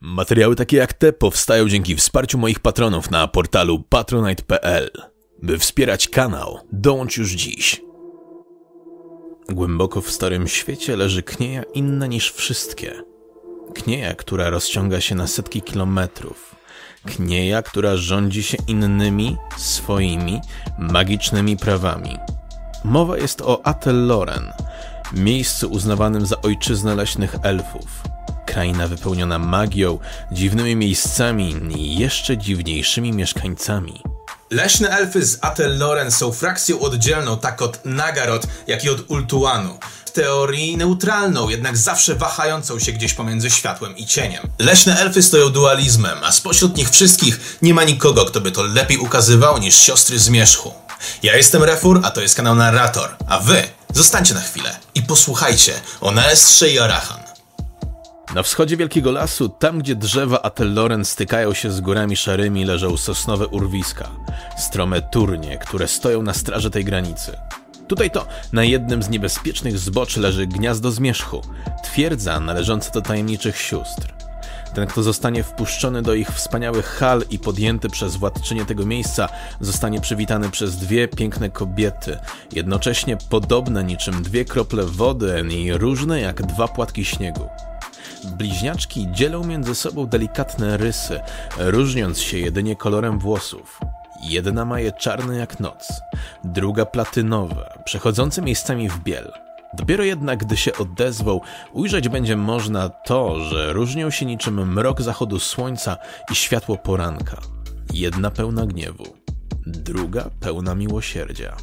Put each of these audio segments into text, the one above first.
Materiały takie jak te powstają dzięki wsparciu moich patronów na portalu patronite.pl. By wspierać kanał, dołącz już dziś. Głęboko w starym świecie leży knieja inna niż wszystkie. Knieja, która rozciąga się na setki kilometrów. Knieja, która rządzi się innymi, swoimi, magicznymi prawami. Mowa jest o Atelloren, miejscu uznawanym za ojczyznę leśnych elfów. Kraina wypełniona magią, dziwnymi miejscami i jeszcze dziwniejszymi mieszkańcami. Leśne elfy z Atelloren są frakcją oddzielną tak od Nagarot, jak i od Ultuanu. W teorii neutralną, jednak zawsze wahającą się gdzieś pomiędzy światłem i cieniem. Leśne elfy stoją dualizmem, a spośród nich wszystkich nie ma nikogo, kto by to lepiej ukazywał niż siostry Zmierzchu. Ja jestem Refur, a to jest kanał Narrator, a wy zostańcie na chwilę i posłuchajcie o Naestrze i Arachan. Na wschodzie Wielkiego Lasu, tam gdzie drzewa Atelloren stykają się z górami szarymi, leżą sosnowe urwiska, strome turnie, które stoją na straży tej granicy. Tutaj to na jednym z niebezpiecznych zbocz leży gniazdo zmierzchu, twierdza należąca do tajemniczych sióstr. Ten, kto zostanie wpuszczony do ich wspaniałych hal i podjęty przez władczynię tego miejsca, zostanie przywitany przez dwie piękne kobiety, jednocześnie podobne niczym dwie krople wody i różne jak dwa płatki śniegu. Bliźniaczki dzielą między sobą delikatne rysy, różniąc się jedynie kolorem włosów. Jedna ma je czarne jak noc, druga platynowe, przechodzące miejscami w biel. Dopiero jednak, gdy się odezwą, ujrzeć będzie można to, że różnią się niczym mrok zachodu słońca i światło poranka. Jedna pełna gniewu, druga pełna miłosierdzia.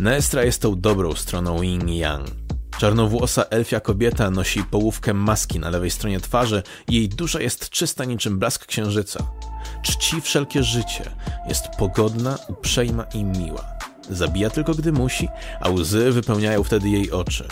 Nestra jest tą dobrą stroną Yin Yang. Czarnowłosa elfia kobieta nosi połówkę maski na lewej stronie twarzy i jej dusza jest czysta niczym blask księżyca. Czci wszelkie życie, jest pogodna, uprzejma i miła. Zabija tylko gdy musi, a łzy wypełniają wtedy jej oczy.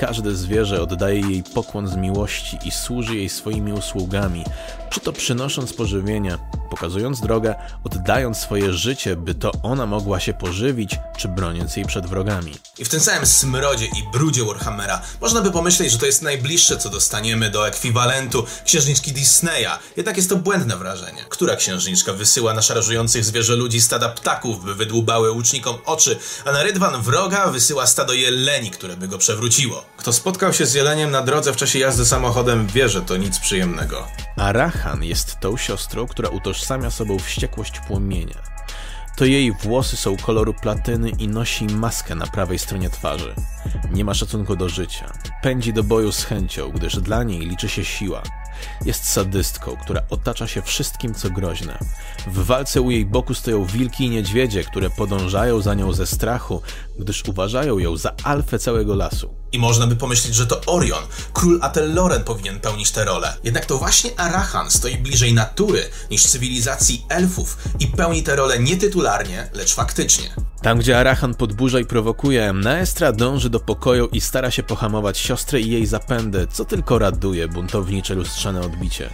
Każde zwierzę oddaje jej pokłon z miłości i służy jej swoimi usługami, czy to przynosząc pożywienie, pokazując drogę, oddając swoje życie, by to ona mogła się pożywić, czy broniąc jej przed wrogami. I w tym samym smrodzie i brudzie Warhammera można by pomyśleć, że to jest najbliższe, co dostaniemy do ekwiwalentu księżniczki Disneya. Jednak jest to błędne wrażenie. Która księżniczka wysyła na szarżujących zwierzę ludzi stada ptaków, by wydłubały łucznikom oczy, a na rydwan wroga wysyła stado jeleni, które by go przewróciło. Kto spotkał się z jeleniem na drodze w czasie jazdy samochodem, wie, że to nic przyjemnego. Arachan jest tą siostrą, która utożsamia sobą wściekłość płomienia. To jej włosy są koloru platyny i nosi maskę na prawej stronie twarzy. Nie ma szacunku do życia. Pędzi do boju z chęcią, gdyż dla niej liczy się siła. Jest sadystką, która otacza się wszystkim, co groźne. W walce u jej boku stoją wilki i niedźwiedzie, które podążają za nią ze strachu, gdyż uważają ją za alfę całego lasu. I można by pomyśleć, że to Orion, król Atelloren powinien pełnić tę rolę. Jednak to właśnie Arachan stoi bliżej natury niż cywilizacji elfów i pełni tę rolę nie tytularnie, lecz faktycznie. Tam, gdzie Arachan podburza i prowokuje, Naestra dąży do pokoju i stara się pohamować siostrę i jej zapędy, co tylko raduje buntownicze lustrzane odbicie.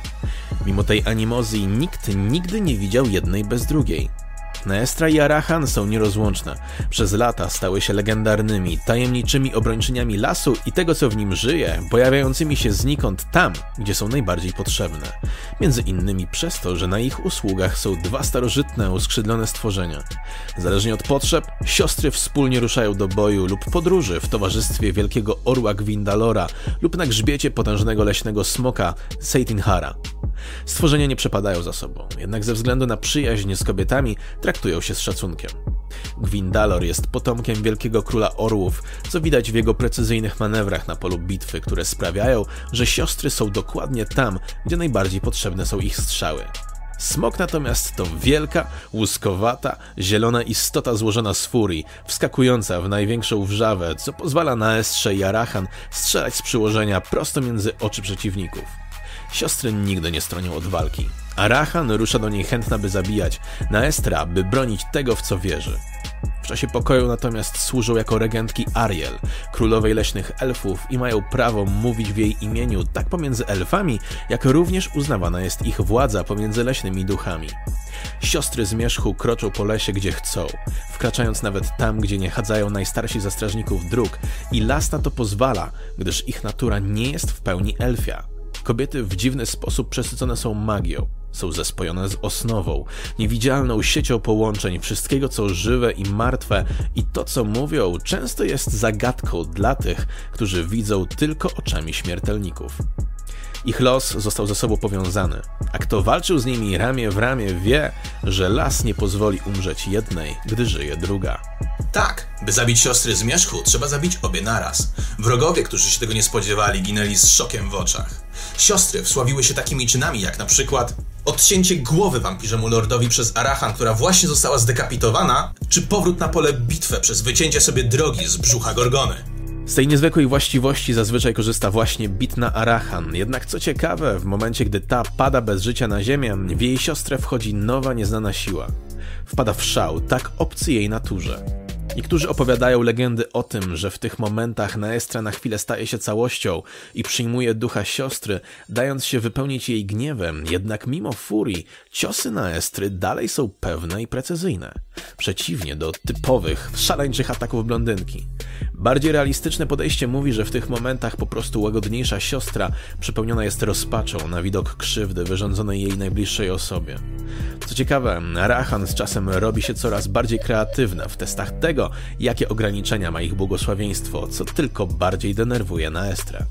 Mimo tej animozji nikt nigdy nie widział jednej bez drugiej. Naestra i Arachan są nierozłączne. Przez lata stały się legendarnymi, tajemniczymi obrończyniami lasu i tego, co w nim żyje, pojawiającymi się znikąd tam, gdzie są najbardziej potrzebne. Między innymi przez to, że na ich usługach są dwa starożytne, uskrzydlone stworzenia. Zależnie od potrzeb, siostry wspólnie ruszają do boju lub podróży w towarzystwie wielkiego orła Gwindalora lub na grzbiecie potężnego leśnego smoka Seitinhara. Stworzenia nie przepadają za sobą, jednak ze względu na przyjaźń z kobietami traktują się z szacunkiem. Gwindalor jest potomkiem wielkiego króla orłów, co widać w jego precyzyjnych manewrach na polu bitwy, które sprawiają, że siostry są dokładnie tam, gdzie najbardziej potrzebne są ich strzały. Smok natomiast to wielka, łuskowata, zielona istota złożona z furii, wskakująca w największą wrzawę, co pozwala na Estrze i Arachan strzelać z przyłożenia prosto między oczy przeciwników. Siostry nigdy nie stronią od walki. Arachan rusza do niej chętna, by zabijać, na Estra, by bronić tego, w co wierzy. W czasie pokoju natomiast służą jako regentki Ariel, królowej leśnych elfów i mają prawo mówić w jej imieniu tak pomiędzy elfami, jak również uznawana jest ich władza pomiędzy leśnymi duchami. Siostry zmierzchu kroczą po lesie gdzie chcą, wkraczając nawet tam, gdzie nie chadzają najstarsi ze strażników dróg i las na to pozwala, gdyż ich natura nie jest w pełni elfia. Kobiety w dziwny sposób przesycone są magią. Są zespojone z osnową, niewidzialną siecią połączeń wszystkiego, co żywe i martwe, i to, co mówią, często jest zagadką dla tych, którzy widzą tylko oczami śmiertelników. Ich los został ze sobą powiązany, a kto walczył z nimi ramię w ramię, wie, że las nie pozwoli umrzeć jednej, gdy żyje druga. Tak, by zabić siostry Zmierzchu, trzeba zabić obie naraz. Wrogowie, którzy się tego nie spodziewali, ginęli z szokiem w oczach. Siostry wsławiły się takimi czynami, jak na przykład odcięcie głowy wampiremu lordowi przez Arachan, która właśnie została zdekapitowana, czy powrót na pole bitwę przez wycięcie sobie drogi z brzucha Gorgony. Z tej niezwykłej właściwości zazwyczaj korzysta właśnie bitna Arachan, jednak co ciekawe, w momencie gdy ta pada bez życia na ziemię, w jej siostrę wchodzi nowa, nieznana siła. Wpada w szał, tak obcy jej naturze. Niektórzy opowiadają legendy o tym, że w tych momentach Naestra na chwilę staje się całością i przyjmuje ducha siostry, dając się wypełnić jej gniewem, jednak mimo furii, ciosy Naestry dalej są pewne i precyzyjne. Przeciwnie do typowych, szaleńczych ataków blondynki. Bardziej realistyczne podejście mówi, że w tych momentach po prostu łagodniejsza siostra przepełniona jest rozpaczą na widok krzywdy wyrządzonej jej najbliższej osobie. Co ciekawe, Rahan z czasem robi się coraz bardziej kreatywna w testach tego, jakie ograniczenia ma ich błogosławieństwo, co tylko bardziej denerwuje Naestrę.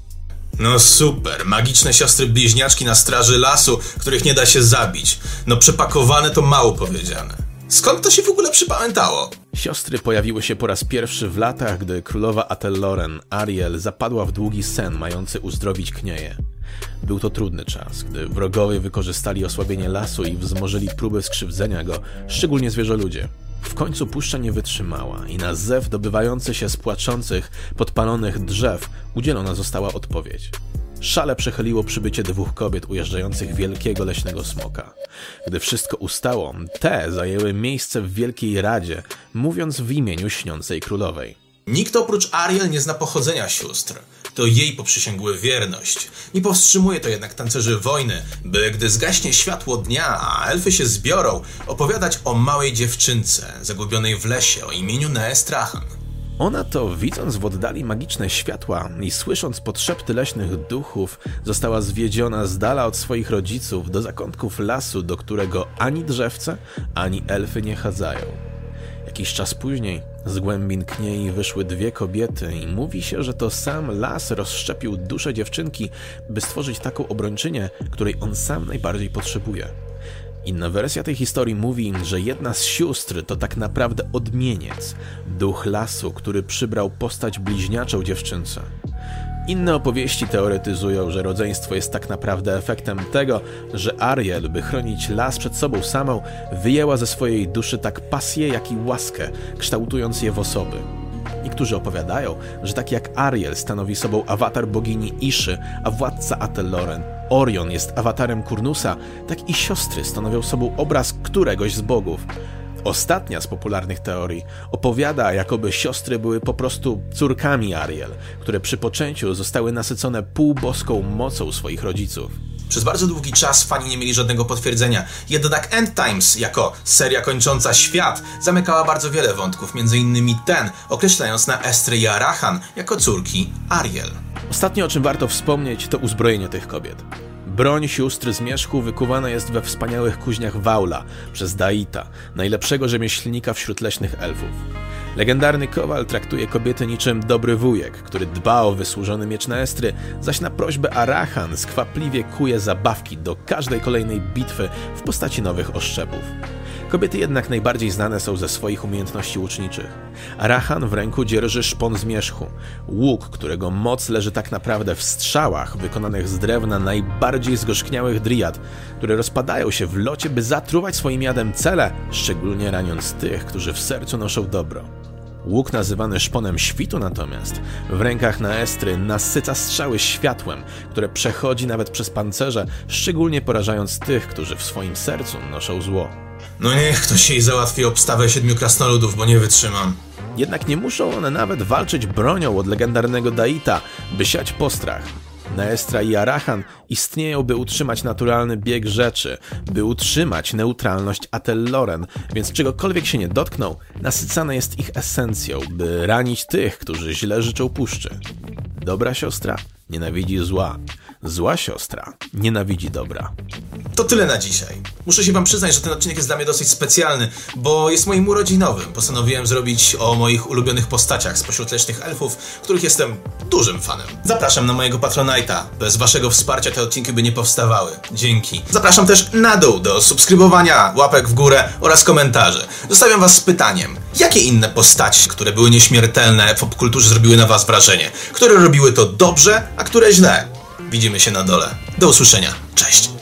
No super, magiczne siostry bliźniaczki na straży lasu, których nie da się zabić. No przepakowane to mało powiedziane. Skąd to się w ogóle przypamiętało? Siostry pojawiły się po raz pierwszy w latach, gdy królowa Atelloren, Ariel, zapadła w długi sen mający uzdrowić knieje. Był to trudny czas, gdy wrogowie wykorzystali osłabienie lasu i wzmożyli próby skrzywdzenia go, szczególnie zwierzoludzie. W końcu puszcza nie wytrzymała i na zew dobywający się z płaczących, podpalonych drzew udzielona została odpowiedź. Szale przechyliło przybycie dwóch kobiet ujeżdżających wielkiego leśnego smoka. Gdy wszystko ustało, te zajęły miejsce w Wielkiej Radzie, mówiąc w imieniu śniącej królowej. Nikt oprócz Ariel nie zna pochodzenia sióstr. To jej poprzysięgły wierność. Nie powstrzymuje to jednak tancerzy wojny, by gdy zgaśnie światło dnia, a elfy się zbiorą, opowiadać o małej dziewczynce zagubionej w lesie o imieniu Neestrachan. Ona to, widząc w oddali magiczne światła i słysząc podszepty leśnych duchów, została zwiedziona z dala od swoich rodziców do zakątków lasu, do którego ani drzewce, ani elfy nie chadzają. Jakiś czas później z głębin kniei wyszły dwie kobiety i mówi się, że to sam las rozszczepił duszę dziewczynki, by stworzyć taką obrończynię, której on sam najbardziej potrzebuje. Inna wersja tej historii mówi, że jedna z sióstr to tak naprawdę odmieniec, duch lasu, który przybrał postać bliźniaczą dziewczynce. Inne opowieści teoretyzują, że rodzeństwo jest tak naprawdę efektem tego, że Ariel, by chronić las przed sobą samą, wyjęła ze swojej duszy tak pasję, jak i łaskę, kształtując je w osoby. Niektórzy opowiadają, że tak jak Ariel stanowi sobą awatar bogini Iszy, a władca Atelloren, Orion jest awatarem Kurnusa, tak i siostry stanowią sobą obraz któregoś z bogów. Ostatnia z popularnych teorii opowiada, jakoby siostry były po prostu córkami Ariel, które przy poczęciu zostały nasycone półboską mocą swoich rodziców. Przez bardzo długi czas fani nie mieli żadnego potwierdzenia. Jednak End Times, jako seria kończąca świat, zamykała bardzo wiele wątków, m.in. ten, określając na Estry i Arachan jako córki Ariel. Ostatnie, o czym warto wspomnieć, to uzbrojenie tych kobiet. Broń sióstr zmierzchu wykuwana jest we wspaniałych kuźniach Waula przez Daita, najlepszego rzemieślnika wśród leśnych elfów. Legendarny kowal traktuje kobiety niczym dobry wujek, który dba o wysłużony miecz na estry, zaś na prośbę Arachan skwapliwie kuje zabawki do każdej kolejnej bitwy w postaci nowych oszczepów. Kobiety jednak najbardziej znane są ze swoich umiejętności łuczniczych. Arachan w ręku dzierży szpon zmierzchu, łuk, którego moc leży tak naprawdę w strzałach wykonanych z drewna najbardziej zgorzkniałych driad, które rozpadają się w locie, by zatruwać swoim jadem cele, szczególnie raniąc tych, którzy w sercu noszą dobro. Łuk nazywany szponem świtu natomiast w rękach Naestry nasyca strzały światłem, które przechodzi nawet przez pancerze, szczególnie porażając tych, którzy w swoim sercu noszą zło. No niech ktoś jej załatwi obstawę siedmiu krasnoludów, bo nie wytrzymam. Jednak nie muszą one nawet walczyć bronią od legendarnego Daita, by siać postrach. Naestra i Arachan istnieją, by utrzymać naturalny bieg rzeczy, by utrzymać neutralność Atelloren, więc czegokolwiek się nie dotkną, nasycane jest ich esencją, by ranić tych, którzy źle życzą puszczy. Dobra siostra? nienawidzi zła. Zła siostra nienawidzi dobra. To tyle na dzisiaj. Muszę się wam przyznać, że ten odcinek jest dla mnie dosyć specjalny, bo jest moim urodzinowym. Postanowiłem zrobić o moich ulubionych postaciach spośród leśnych elfów, których jestem dużym fanem. Zapraszam na mojego Patronite'a. Bez waszego wsparcia te odcinki by nie powstawały. Dzięki. Zapraszam też na dół do subskrybowania, łapek w górę oraz komentarzy. Zostawiam was z pytaniem. Jakie inne postaci, które były nieśmiertelne w popkulturze zrobiły na was wrażenie? Które robiły to dobrze, a które źle? Widzimy się na dole. Do usłyszenia. Cześć.